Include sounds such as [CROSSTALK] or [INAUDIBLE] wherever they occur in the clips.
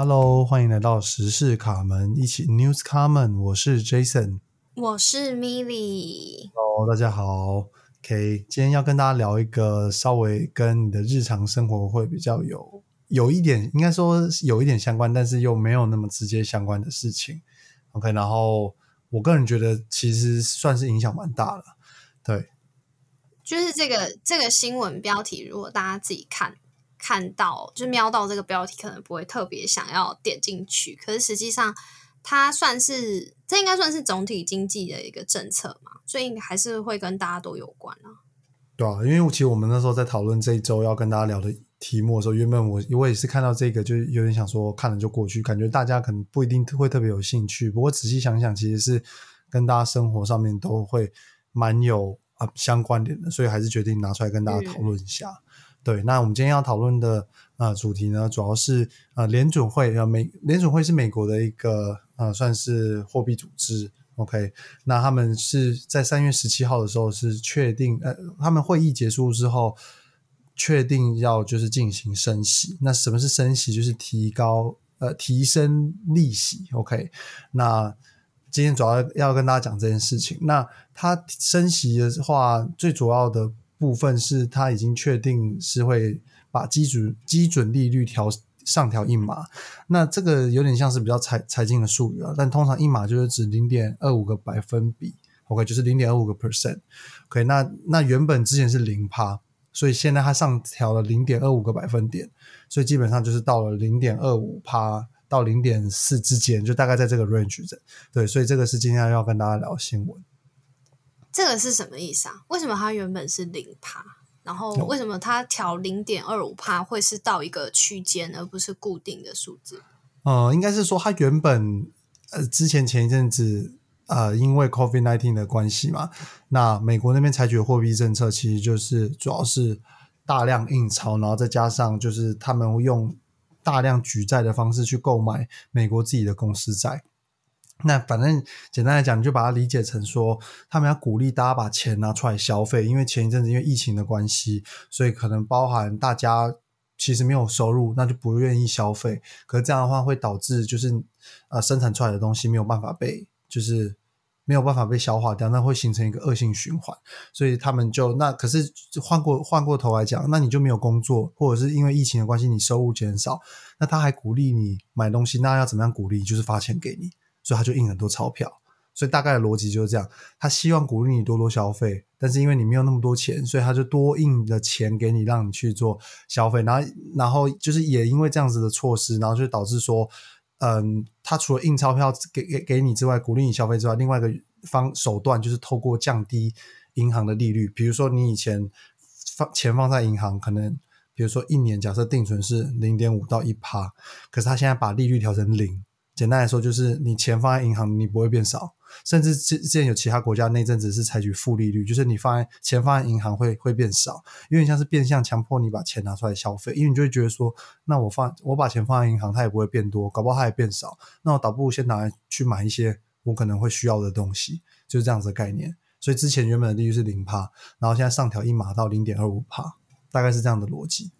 Hello，欢迎来到时事卡门，一起 News Common，我是 Jason。我是 Milly，Hello，大家好。OK，今天要跟大家聊一个稍微跟你的日常生活会比较有有一点，应该说有一点相关，但是又没有那么直接相关的事情。OK，然后我个人觉得其实算是影响蛮大了。对，就是这个这个新闻标题，如果大家自己看看到，就瞄到这个标题，可能不会特别想要点进去。可是实际上，它算是这应该算是总体经济的一个政策嘛，所以还是会跟大家都有关啊。对啊，因为其实我们那时候在讨论这一周要跟大家聊的题目的时候，原本我我也是看到这个，就有点想说看了就过去，感觉大家可能不一定会特别有兴趣。不过仔细想想，其实是跟大家生活上面都会蛮有啊相关联的，所以还是决定拿出来跟大家讨论一下。对，那我们今天要讨论的呃主题呢，主要是呃联准会呃美联准会是美国的一个呃算是货币组织。OK，那他们是在三月十七号的时候是确定，呃，他们会议结束之后确定要就是进行升息。那什么是升息？就是提高呃提升利息。OK，那今天主要要跟大家讲这件事情。那它升息的话，最主要的部分是它已经确定是会把基准基准利率调。上调一码，那这个有点像是比较财财经的术语啊，但通常一码就是指零点二五个百分比，OK，就是零点二五个 percent，OK，那那原本之前是零趴，所以现在它上调了零点二五个百分点，所以基本上就是到了零点二五趴到零点四之间，就大概在这个 range 的，对，所以这个是今天要跟大家聊新闻。这个是什么意思啊？为什么它原本是零趴？然后为什么它调零点二五帕会是到一个区间，而不是固定的数字？呃，应该是说它原本呃之前前一阵子呃因为 COVID nineteen 的关系嘛，那美国那边采取的货币政策其实就是主要是大量印钞，然后再加上就是他们会用大量举债的方式去购买美国自己的公司债。那反正简单来讲，你就把它理解成说，他们要鼓励大家把钱拿出来消费，因为前一阵子因为疫情的关系，所以可能包含大家其实没有收入，那就不愿意消费。可是这样的话会导致就是呃生产出来的东西没有办法被就是没有办法被消化掉，那会形成一个恶性循环。所以他们就那可是换过换过头来讲，那你就没有工作，或者是因为疫情的关系你收入减少，那他还鼓励你买东西，那要怎么样鼓励？就是发钱给你。所以他就印很多钞票，所以大概的逻辑就是这样。他希望鼓励你多多消费，但是因为你没有那么多钱，所以他就多印了钱给你，让你去做消费。然后，然后就是也因为这样子的措施，然后就导致说，嗯，他除了印钞票给给给你之外，鼓励你消费之外，另外一个方手段就是透过降低银行的利率。比如说，你以前放钱放在银行，可能比如说一年假设定存是零点五到一趴，可是他现在把利率调成零。简单来说，就是你钱放在银行，你不会变少，甚至之之前有其他国家那阵子是采取负利率，就是你放在钱放在银行会会变少，因为像是变相强迫你把钱拿出来消费，因为你就会觉得说，那我放我把钱放在银行，它也不会变多，搞不好它也变少，那我倒不如先拿来去买一些我可能会需要的东西，就是这样子的概念。所以之前原本的利率是零帕，然后现在上调一码到零点二五帕，大概是这样的逻辑。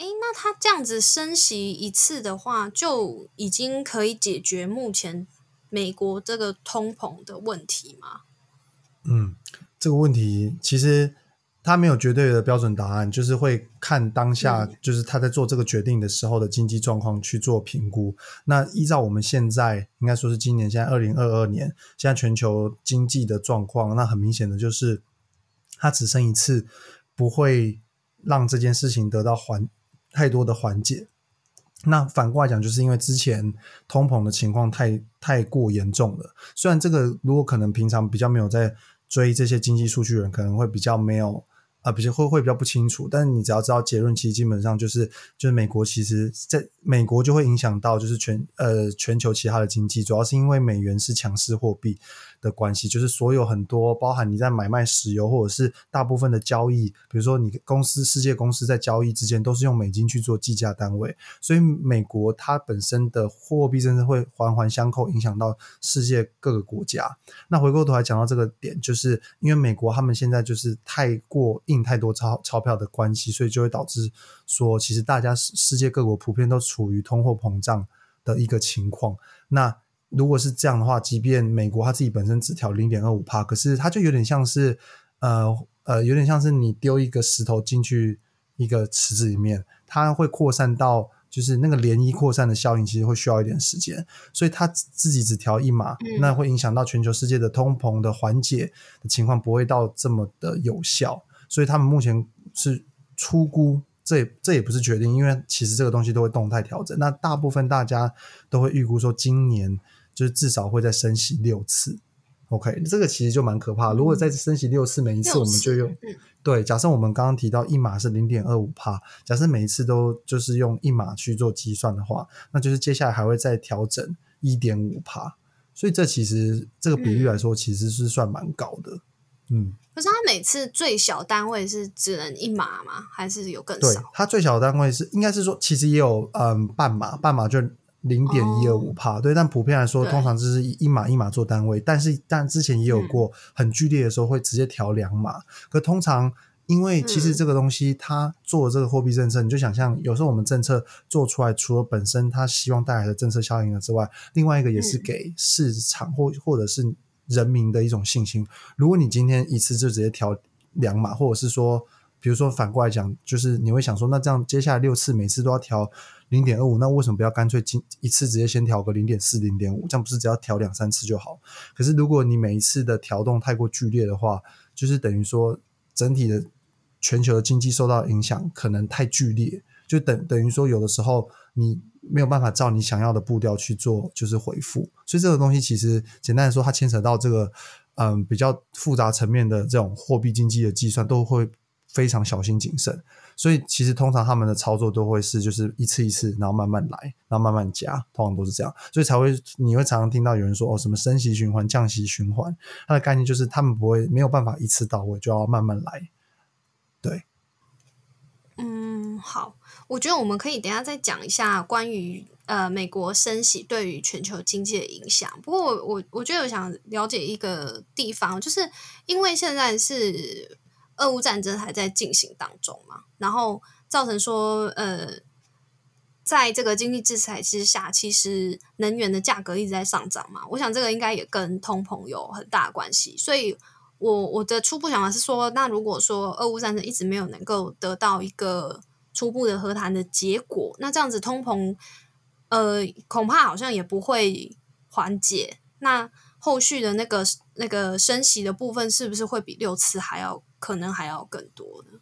诶，那他这样子升息一次的话，就已经可以解决目前美国这个通膨的问题吗？嗯，这个问题其实他没有绝对的标准答案，就是会看当下，就是他在做这个决定的时候的经济状况去做评估。那依照我们现在应该说是今年现在二零二二年，现在全球经济的状况，那很明显的就是他只升一次，不会让这件事情得到缓。太多的缓解，那反过来讲，就是因为之前通膨的情况太太过严重了。虽然这个如果可能平常比较没有在追这些经济数据人，可能会比较没有啊，比较会会比较不清楚。但是你只要知道结论，其实基本上就是就是美国其实在美国就会影响到就是全呃全球其他的经济，主要是因为美元是强势货币。的关系就是所有很多包含你在买卖石油或者是大部分的交易，比如说你公司世界公司在交易之间都是用美金去做计价单位，所以美国它本身的货币政策会环环相扣，影响到世界各个国家。那回过头来讲到这个点，就是因为美国他们现在就是太过印太多钞钞票的关系，所以就会导致说，其实大家世世界各国普遍都处于通货膨胀的一个情况。那如果是这样的话，即便美国它自己本身只调零点二五帕，可是它就有点像是呃呃，有点像是你丢一个石头进去一个池子里面，它会扩散到。就是那个涟漪扩散的效应，其实会需要一点时间，所以它自己只调一码，那会影响到全球世界的通膨的缓解的情况，不会到这么的有效。所以他们目前是出估，这也这也不是决定，因为其实这个东西都会动态调整。那大部分大家都会预估说，今年就是至少会再升息六次。OK，这个其实就蛮可怕。如果再升息六次，每一次我们就用。对，假设我们刚刚提到一码是零点二五帕，假设每一次都就是用一码去做计算的话，那就是接下来还会再调整一点五帕，所以这其实这个比率来说，其实是算蛮高的。嗯，可是它每次最小单位是只能一码吗？还是有更少？对，它最小的单位是应该是说，其实也有嗯半码，半码就。零点一二五帕，对，但普遍来说，通常就是一码一码做单位。但是，但之前也有过很剧烈的时候，会直接调两码。可通常，因为其实这个东西，它做这个货币政策，你就想象，有时候我们政策做出来，除了本身它希望带来的政策效应之外，另外一个也是给市场或或者是人民的一种信心。如果你今天一次就直接调两码，或者是说，比如说反过来讲，就是你会想说，那这样接下来六次每次都要调。零点二五，那为什么不要干脆今一次直接先调个零点四、零点五？这样不是只要调两三次就好？可是如果你每一次的调动太过剧烈的话，就是等于说整体的全球的经济受到影响可能太剧烈，就等等于说有的时候你没有办法照你想要的步调去做，就是回复。所以这个东西其实简单来说，它牵扯到这个嗯比较复杂层面的这种货币经济的计算，都会非常小心谨慎。所以其实通常他们的操作都会是就是一次一次，然后慢慢来，然后慢慢加，通常都是这样。所以才会你会常常听到有人说哦，什么升息循环、降息循环，它的概念就是他们不会没有办法一次到位，就要慢慢来。对，嗯，好，我觉得我们可以等下再讲一下关于呃美国升息对于全球经济的影响。不过我我我觉得我想了解一个地方，就是因为现在是。俄乌战争还在进行当中嘛，然后造成说，呃，在这个经济制裁之下，其实能源的价格一直在上涨嘛。我想这个应该也跟通膨有很大关系。所以，我我的初步想法是说，那如果说俄乌战争一直没有能够得到一个初步的和谈的结果，那这样子通膨，呃，恐怕好像也不会缓解。那后续的那个那个升息的部分，是不是会比六次还要？可能还要更多呢。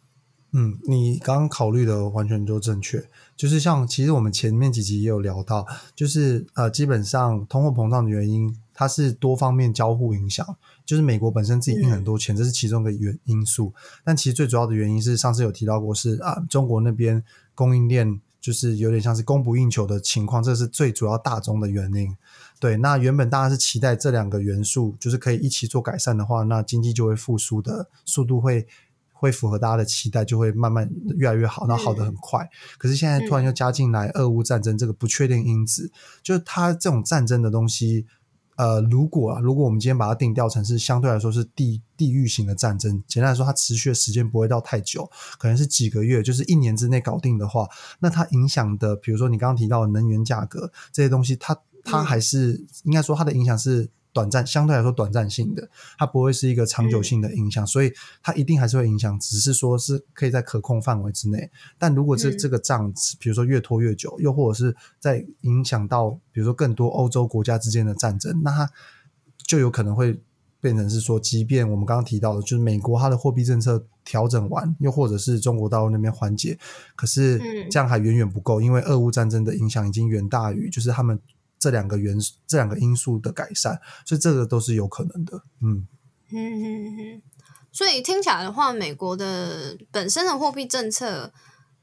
嗯，你刚刚考虑的完全都正确。就是像其实我们前面几集也有聊到，就是呃，基本上通货膨胀的原因，它是多方面交互影响。就是美国本身自己印很多钱，这是其中的原因素。但其实最主要的原因是上次有提到过，是啊，中国那边供应链就是有点像是供不应求的情况，这是最主要大宗的原因。对，那原本大家是期待这两个元素就是可以一起做改善的话，那经济就会复苏的速度会会符合大家的期待，就会慢慢越来越好，那好的很快。可是现在突然又加进来俄乌战争这个不确定因子，就是它这种战争的东西，呃，如果啊，如果我们今天把它定调成是相对来说是地地域型的战争，简单来说，它持续的时间不会到太久，可能是几个月，就是一年之内搞定的话，那它影响的，比如说你刚刚提到的能源价格这些东西，它。它还是应该说它的影响是短暂，相对来说短暂性的，它不会是一个长久性的影响，所以它一定还是会影响，只是说是可以在可控范围之内。但如果这这个账，比如说越拖越久，又或者是在影响到比如说更多欧洲国家之间的战争，那它就有可能会变成是说，即便我们刚刚提到的，就是美国它的货币政策调整完，又或者是中国大陆那边缓解，可是这样还远远不够，因为俄乌战争的影响已经远大于就是他们。这两个元素，这两个因素的改善，所以这个都是有可能的。嗯嗯嗯嗯。所以听起来的话，美国的本身的货币政策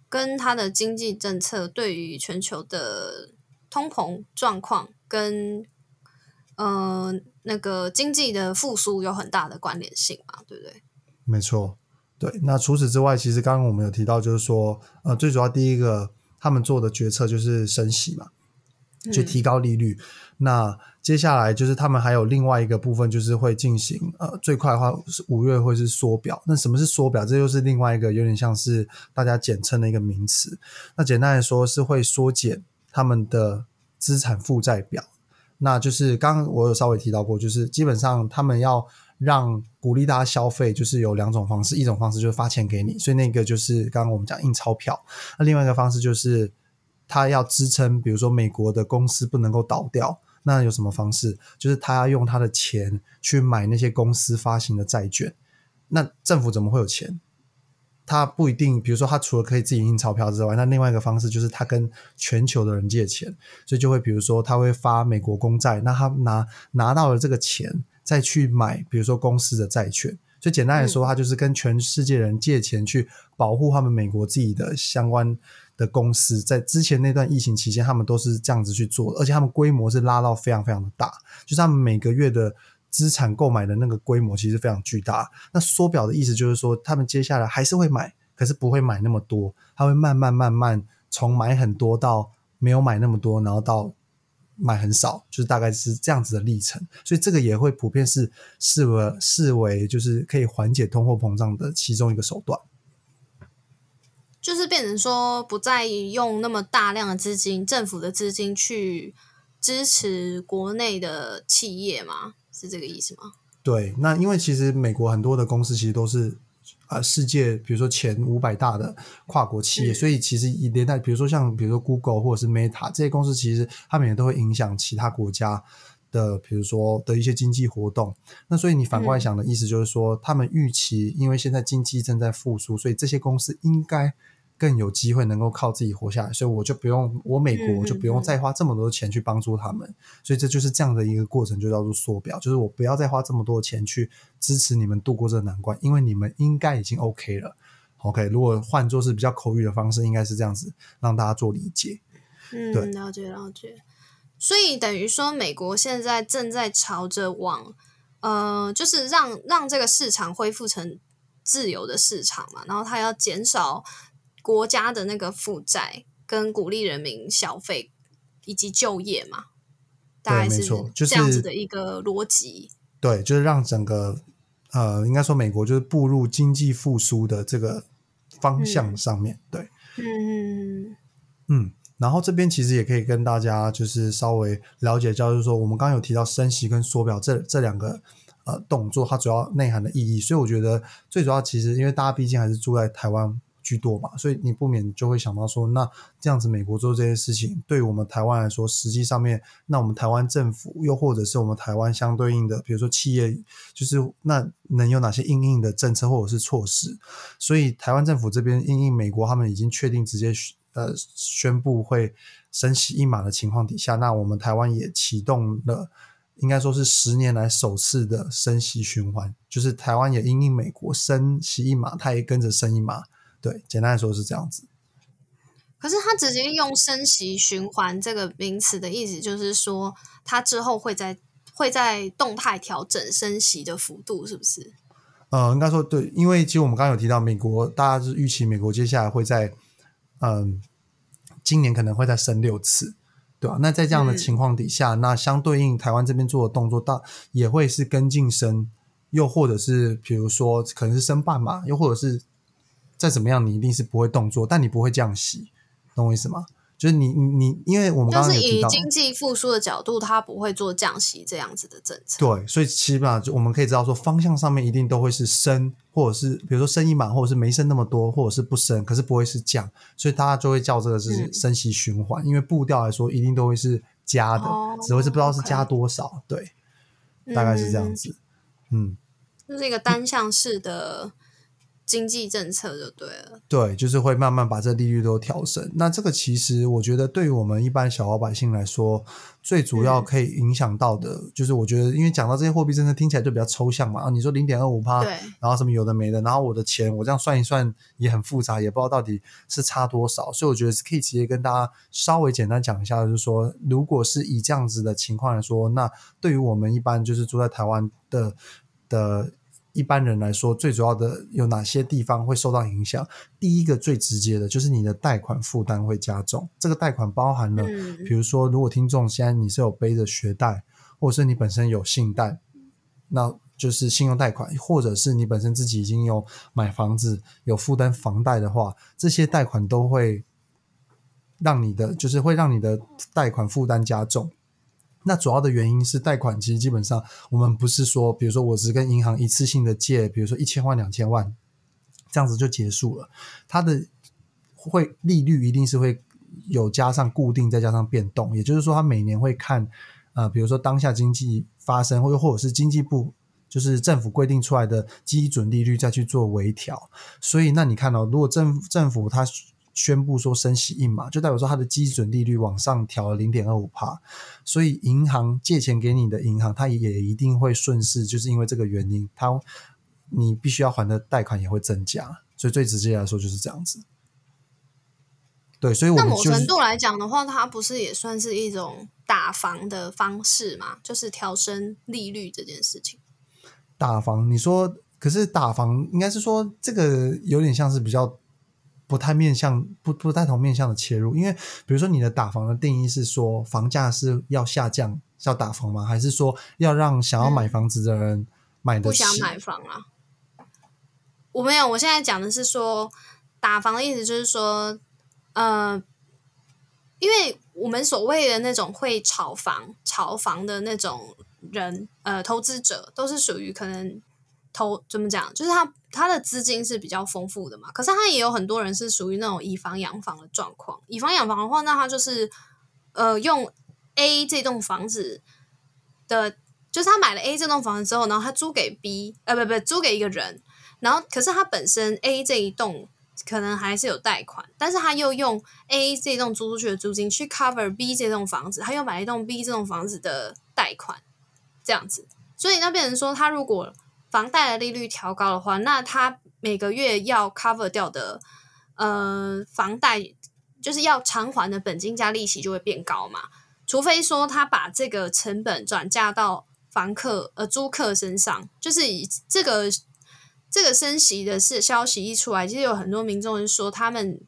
跟它的经济政策，对于全球的通膨状况跟呃那个经济的复苏有很大的关联性嘛？对不对？没错，对。那除此之外，其实刚刚我们有提到，就是说，呃，最主要第一个他们做的决策就是升息嘛。就提高利率。那接下来就是他们还有另外一个部分，就是会进行呃最快的话是五月会是缩表。那什么是缩表？这又是另外一个有点像是大家简称的一个名词。那简单来说是会缩减他们的资产负债表。那就是刚刚我有稍微提到过，就是基本上他们要让鼓励大家消费，就是有两种方式，一种方式就是发钱给你，所以那个就是刚刚我们讲印钞票。那另外一个方式就是他要支撑，比如说美国的公司不能够倒掉。那有什么方式？就是他要用他的钱去买那些公司发行的债券。那政府怎么会有钱？他不一定，比如说他除了可以自己印钞票之外，那另外一个方式就是他跟全球的人借钱，所以就会比如说他会发美国公债，那他拿拿到了这个钱再去买，比如说公司的债券。所以简单来说，他就是跟全世界人借钱去保护他们美国自己的相关。的公司在之前那段疫情期间，他们都是这样子去做，而且他们规模是拉到非常非常的大，就是他们每个月的资产购买的那个规模其实非常巨大。那缩表的意思就是说，他们接下来还是会买，可是不会买那么多，他会慢慢慢慢从买很多到没有买那么多，然后到买很少，就是大概是这样子的历程。所以这个也会普遍是视为视为就是可以缓解通货膨胀的其中一个手段。就是变成说，不再用那么大量的资金，政府的资金去支持国内的企业嘛？是这个意思吗？对，那因为其实美国很多的公司其实都是啊，世界比如说前五百大的跨国企业，所以其实连带比如说像比如说 Google 或者是 Meta 这些公司，其实他们也都会影响其他国家的，比如说的一些经济活动。那所以你反过来想的意思就是说，他们预期因为现在经济正在复苏，所以这些公司应该。更有机会能够靠自己活下来，所以我就不用我美国就不用再花这么多钱去帮助他们，所以这就是这样的一个过程，就叫做缩表，就是我不要再花这么多钱去支持你们度过这个难关，因为你们应该已经 OK 了。OK，如果换作是比较口语的方式，应该是这样子让大家做理解。嗯，了解了解。所以等于说，美国现在正在朝着往呃，就是让让这个市场恢复成自由的市场嘛，然后它要减少。国家的那个负债跟鼓励人民消费以及就业嘛，大概是这样子的一个逻辑。对，就是让整个呃，应该说美国就是步入经济复苏的这个方向上面。对，嗯嗯。然后这边其实也可以跟大家就是稍微了解一下，就是说我们刚刚有提到升息跟缩表这这两个呃动作，它主要内涵的意义。所以我觉得最主要其实因为大家毕竟还是住在台湾。居多嘛，所以你不免就会想到说，那这样子美国做这些事情，对于我们台湾来说，实际上面，那我们台湾政府又或者是我们台湾相对应的，比如说企业，就是那能有哪些应应的政策或者是措施？所以台湾政府这边应应美国，他们已经确定直接呃宣布会升息一码的情况底下，那我们台湾也启动了，应该说是十年来首次的升息循环，就是台湾也应应美国升息一码，它也跟着升一码。对，简单来说是这样子。可是他直接用升息循环这个名词的意思，就是说他之后会在会在动态调整升息的幅度，是不是？呃，应该说对，因为其实我们刚刚有提到，美国大家是预期美国接下来会在嗯今年可能会再升六次，对吧？那在这样的情况底下，那相对应台湾这边做的动作，大也会是跟进升，又或者是比如说可能是升半码，又或者是。再怎么样，你一定是不会动作，但你不会降息，懂我意思吗？就是你你你，因为我们刚刚以经济复苏的角度，它不会做降息这样子的政策。对，所以起码就我们可以知道说，方向上面一定都会是升，或者是比如说升一码，或者是没升那么多，或者是不升，可是不会是降，所以大家就会叫这个是升息循环，因为步调来说一定都会是加的，只会是不知道是加多少。对，大概是这样子。嗯，就是一个单向式的。经济政策就对了，对，就是会慢慢把这利率都调升。那这个其实我觉得，对于我们一般小老百姓来说，最主要可以影响到的，就是我觉得，因为讲到这些货币政策，听起来就比较抽象嘛。啊，你说零点二五趴，然后什么有的没的，然后我的钱我这样算一算也很复杂，也不知道到底是差多少。所以我觉得可以直接跟大家稍微简单讲一下，就是说，如果是以这样子的情况来说，那对于我们一般就是住在台湾的的。一般人来说，最主要的有哪些地方会受到影响？第一个最直接的就是你的贷款负担会加重。这个贷款包含了，嗯比如说，如果听众现在你是有背着学贷，或者是你本身有信贷，那就是信用贷款，或者是你本身自己已经有买房子有负担房贷的话，这些贷款都会让你的，就是会让你的贷款负担加重。那主要的原因是贷款，其实基本上我们不是说，比如说我只跟银行一次性的借，比如说一千万、两千万，这样子就结束了。它的会利率一定是会有加上固定，再加上变动，也就是说，它每年会看，呃，比如说当下经济发生，或者或者是经济部就是政府规定出来的基准利率再去做微调。所以，那你看哦，如果政政府它宣布说升息一码，就代表说它的基准利率往上调了零点二五帕，所以银行借钱给你的银行，它也一定会顺势，就是因为这个原因，它你必须要还的贷款也会增加，所以最直接来说就是这样子。对，所以我那们就是某程度来讲的话，它不是也算是一种打房的方式嘛？就是调升利率这件事情。打房，你说，可是打房应该是说这个有点像是比较不太面向不不太同面向的切入，因为比如说你的打房的定义是说房价是要下降是要打房吗？还是说要让想要买房子的人买得起？不想买房啊？我没有，我现在讲的是说打房的意思，就是说，呃，因为我们所谓的那种会炒房、炒房的那种人，呃，投资者都是属于可能投怎么讲，就是他他的资金是比较丰富的嘛。可是他也有很多人是属于那种以房养房的状况。以房养房的话，那他就是呃用 A 这栋房子的，就是他买了 A 这栋房子之后，然后他租给 B，呃，不不，租给一个人，然后可是他本身 A 这一栋可能还是有贷款，但是他又用 A 这栋租出去的租金去 cover B 这栋房子，他又买了一栋 B 这栋房子的贷款，这样子，所以那变成说，他如果房贷的利率调高的话，那他每个月要 cover 掉的呃房贷，就是要偿还的本金加利息就会变高嘛。除非说他把这个成本转嫁到房客呃租客身上，就是以这个这个升息的是消息一出来，其实有很多民众是说，他们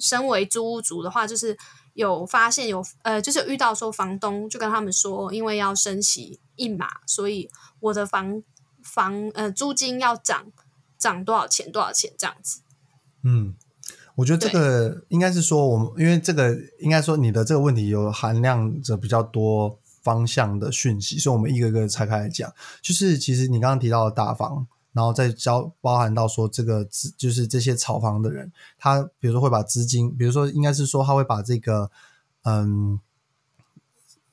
身为租屋族的话，就是有发现有呃，就是遇到说房东就跟他们说，因为要升息一码，所以我的房房呃租金要涨涨多少钱多少钱这样子。嗯，我觉得这个应该是说，我们因为这个应该说你的这个问题有含量着比较多方向的讯息，所以我们一个个拆开来讲。就是其实你刚刚提到的大房，然后再交包含到说这个资，就是这些炒房的人，他比如说会把资金，比如说应该是说他会把这个嗯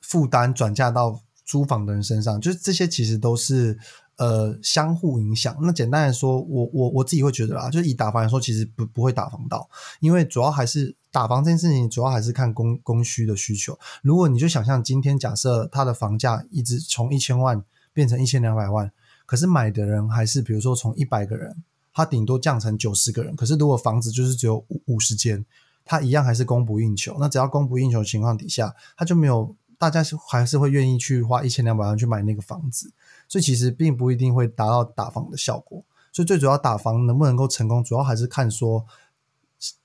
负担转嫁到租房的人身上，就是这些其实都是。呃，相互影响。那简单来说，我我我自己会觉得啦，就是以打房来说，其实不不会打房到，因为主要还是打房这件事情，主要还是看供供需的需求。如果你就想象今天假设它的房价一直从一千万变成一千两百万，可是买的人还是比如说从一百个人，它顶多降成九十个人。可是如果房子就是只有五五十间，它一样还是供不应求。那只要供不应求情况底下，它就没有大家是还是会愿意去花一千两百万去买那个房子。所以其实并不一定会达到打房的效果，所以最主要打房能不能够成功，主要还是看说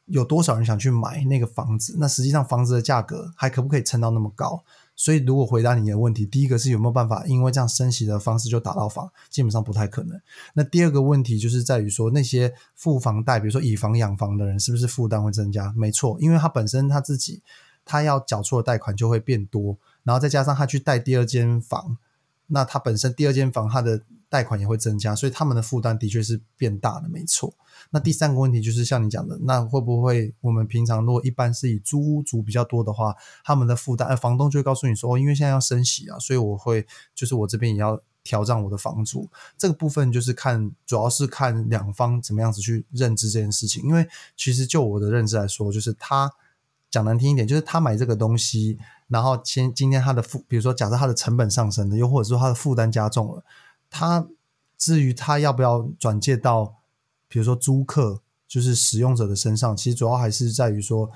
有多少人想去买那个房子。那实际上房子的价格还可不可以撑到那么高？所以如果回答你的问题，第一个是有没有办法因为这样升息的方式就打到房，基本上不太可能。那第二个问题就是在于说那些付房贷，比如说以房养房的人，是不是负担会增加？没错，因为他本身他自己他要缴出的贷款就会变多，然后再加上他去贷第二间房。那他本身第二间房，他的贷款也会增加，所以他们的负担的确是变大的，没错。那第三个问题就是像你讲的，那会不会我们平常如果一般是以租屋族比较多的话，他们的负担，呃，房东就会告诉你说，哦，因为现在要升息啊，所以我会就是我这边也要调涨我的房租。这个部分就是看，主要是看两方怎么样子去认知这件事情。因为其实就我的认知来说，就是他讲难听一点，就是他买这个东西。然后今今天他的负，比如说假设他的成本上升了，又或者说他的负担加重了，他至于他要不要转借到，比如说租客就是使用者的身上，其实主要还是在于说，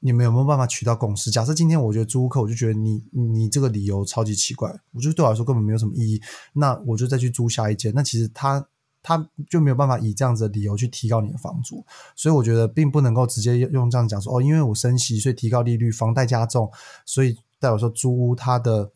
你们有没有办法取到共识？假设今天我觉得租客，我就觉得你你这个理由超级奇怪，我觉得对我来说根本没有什么意义，那我就再去租下一间。那其实他他就没有办法以这样子的理由去提高你的房租，所以我觉得并不能够直接用这样讲说哦，因为我升息，所以提高利率，房贷加重，所以代表说租屋它的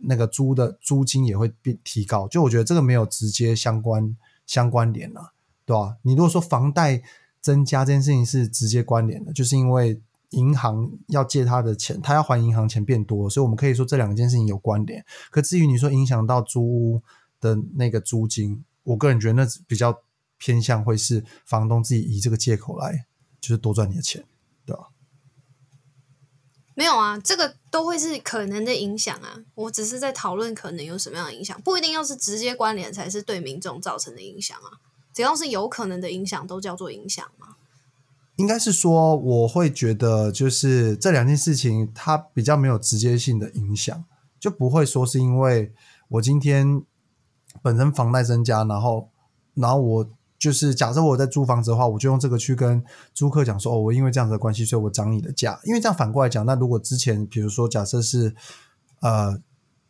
那个租的租金也会变提高。就我觉得这个没有直接相关相关联啊，对吧？你如果说房贷增加这件事情是直接关联的，就是因为银行要借他的钱，他要还银行钱变多，所以我们可以说这两件事情有关联。可至于你说影响到租屋的那个租金，我个人觉得那比较偏向会是房东自己以这个借口来，就是多赚你的钱，对吧？没有啊，这个都会是可能的影响啊。我只是在讨论可能有什么样的影响，不一定要是直接关联才是对民众造成的影响啊。只要是有可能的影响，都叫做影响嘛。应该是说，我会觉得就是这两件事情，它比较没有直接性的影响，就不会说是因为我今天本身房贷增加，然后然后我就是假设我在租房子的话，我就用这个去跟租客讲说，哦，我因为这样子的关系，所以我涨你的价。因为这样反过来讲，那如果之前比如说假设是呃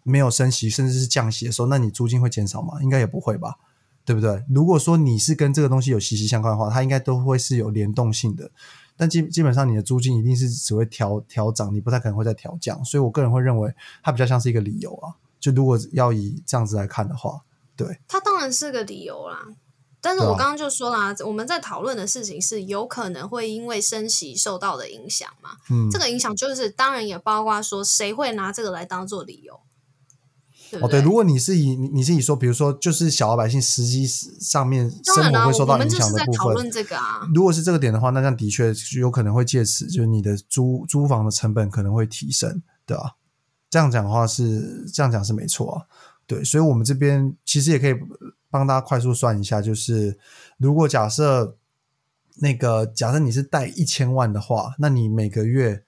没有升息，甚至是降息的时候，那你租金会减少吗？应该也不会吧。对不对？如果说你是跟这个东西有息息相关的话，它应该都会是有联动性的。但基基本上你的租金一定是只会调调涨，你不太可能会再调降。所以我个人会认为它比较像是一个理由啊。就如果要以这样子来看的话，对，它当然是个理由啦。但是我刚刚就说啦，我们在讨论的事情是有可能会因为升息受到的影响嘛？嗯，这个影响就是当然也包括说谁会拿这个来当做理由。哦，对，如果你是以你是以说，比如说，就是小老百姓实际上面生活会受到影响的部分，这个啊，如果是这个点的话，那这样的确有可能会借此就是你的租租房的成本可能会提升，对吧？这样讲的话是这样讲是没错啊，对，所以我们这边其实也可以帮大家快速算一下，就是如果假设那个假设你是贷一千万的话，那你每个月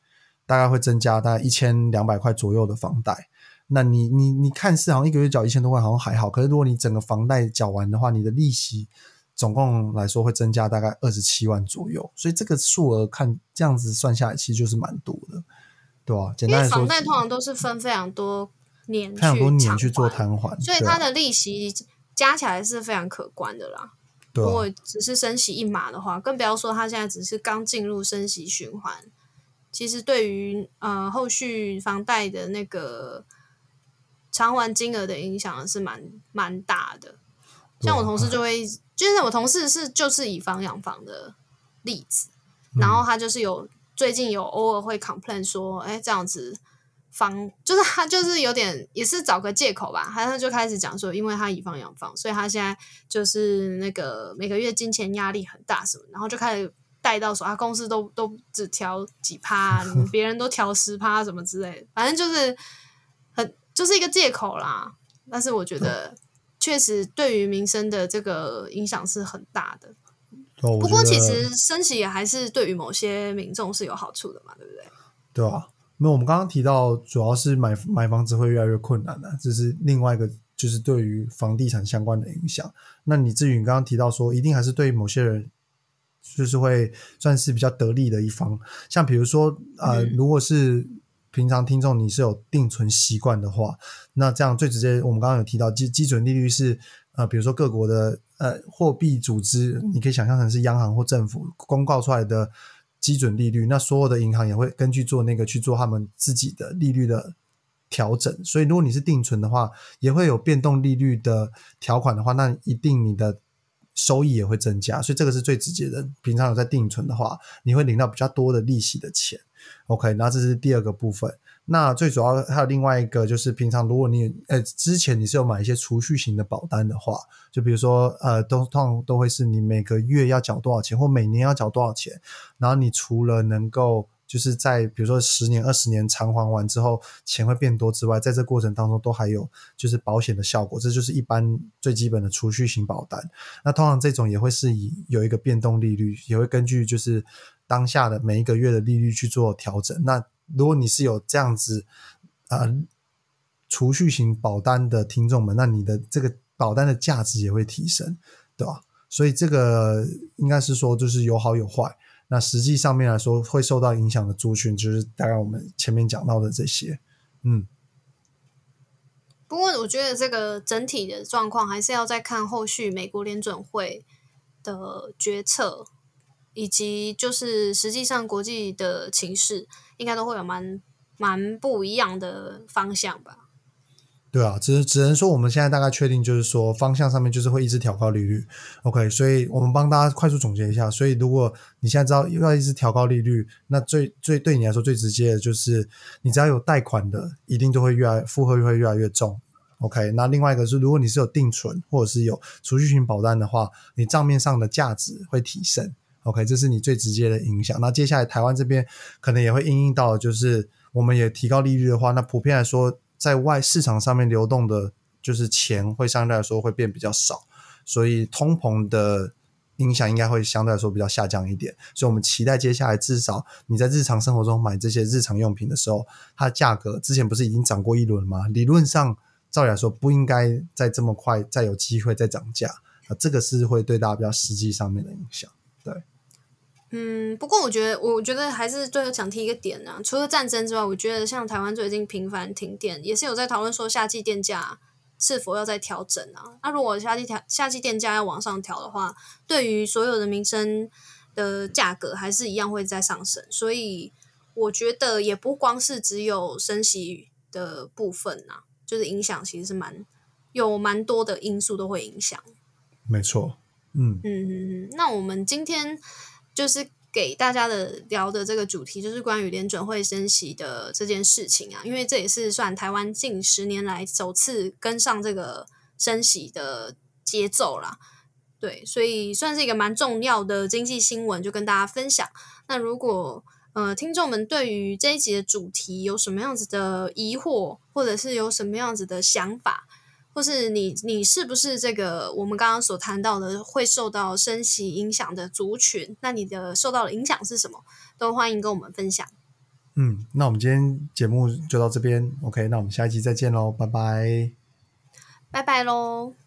大概会增加大概一千两百块左右的房贷。那你你你看似好像一个月缴一千多块好像还好，可是如果你整个房贷缴完的话，你的利息总共来说会增加大概二十七万左右，所以这个数额看这样子算下来，其实就是蛮多的，对吧？简单来说，房贷通常都是分非常多年、非常多年去做所以它的利息加起来是非常可观的啦。如果只是升息一码的话，更不要说它现在只是刚进入升息循环，其实对于呃后续房贷的那个。偿还金额的影响是蛮蛮大的，像我同事就会，就是我同事是就是以房养房的例子，然后他就是有最近有偶尔会 complain 说，哎，这样子房就是他就是有点也是找个借口吧，他就开始讲说，因为他以房养房，所以他现在就是那个每个月金钱压力很大什么，然后就开始带到说，他公司都都只调几趴，[LAUGHS] 别人都调十趴什么之类的，反正就是很。就是一个借口啦，但是我觉得 [LAUGHS] 确实对于民生的这个影响是很大的。不过其实升息也还是对于某些民众是有好处的嘛，对不对？对啊，那我们刚刚提到主要是买买房子会越来越困难的，这是另外一个就是对于房地产相关的影响。那你至于你刚刚提到说，一定还是对某些人就是会算是比较得利的一方，像比如说呃，如果是。平常听众你是有定存习惯的话，那这样最直接，我们刚刚有提到基基准利率是呃，比如说各国的呃货币组织，你可以想象成是央行或政府公告出来的基准利率，那所有的银行也会根据做那个去做他们自己的利率的调整。所以如果你是定存的话，也会有变动利率的条款的话，那一定你的收益也会增加。所以这个是最直接的。平常有在定存的话，你会领到比较多的利息的钱。OK，那这是第二个部分。那最主要还有另外一个，就是平常如果你呃之前你是有买一些储蓄型的保单的话，就比如说呃通常都会是你每个月要缴多少钱，或每年要缴多少钱。然后你除了能够就是在比如说十年、二十年偿还完之后钱会变多之外，在这过程当中都还有就是保险的效果。这就是一般最基本的储蓄型保单。那通常这种也会是以有一个变动利率，也会根据就是。当下的每一个月的利率去做调整。那如果你是有这样子呃储蓄型保单的听众们，那你的这个保单的价值也会提升，对吧？所以这个应该是说就是有好有坏。那实际上面来说，会受到影响的族群，就是大概我们前面讲到的这些。嗯，不过我觉得这个整体的状况还是要再看后续美国联准会的决策，以及就是实际上国际的情势，应该都会有蛮蛮不一样的方向吧。对啊，只只能说我们现在大概确定，就是说方向上面就是会一直调高利率。OK，所以我们帮大家快速总结一下。所以如果你现在知道要一直调高利率，那最最对你来说最直接的就是，你只要有贷款的，一定都会越来负荷会越来越重。OK，那另外一个是，如果你是有定存或者是有储蓄型保单的话，你账面上的价值会提升。OK，这是你最直接的影响。那接下来台湾这边可能也会应应到，就是我们也提高利率的话，那普遍来说。在外市场上面流动的，就是钱会相对来说会变比较少，所以通膨的影响应该会相对来说比较下降一点。所以，我们期待接下来至少你在日常生活中买这些日常用品的时候，它价格之前不是已经涨过一轮吗？理论上，照理来说不应该再这么快再有机会再涨价啊，这个是会对大家比较实际上面的影响。对。嗯，不过我觉得，我觉得还是最后想提一个点啊。除了战争之外，我觉得像台湾最近频繁停电，也是有在讨论说夏季电价是否要再调整啊。那如果夏季调夏季电价要往上调的话，对于所有的民生的价格还是一样会在上升。所以我觉得也不光是只有升息的部分呐，就是影响其实是蛮有蛮多的因素都会影响。没错，嗯嗯嗯嗯，那我们今天。就是给大家的聊的这个主题，就是关于联准会升息的这件事情啊，因为这也是算台湾近十年来首次跟上这个升息的节奏啦。对，所以算是一个蛮重要的经济新闻，就跟大家分享。那如果呃听众们对于这一集的主题有什么样子的疑惑，或者是有什么样子的想法？或是你你是不是这个我们刚刚所谈到的会受到升息影响的族群？那你的受到的影响是什么？都欢迎跟我们分享。嗯，那我们今天节目就到这边，OK？那我们下一期再见喽，拜拜，拜拜喽。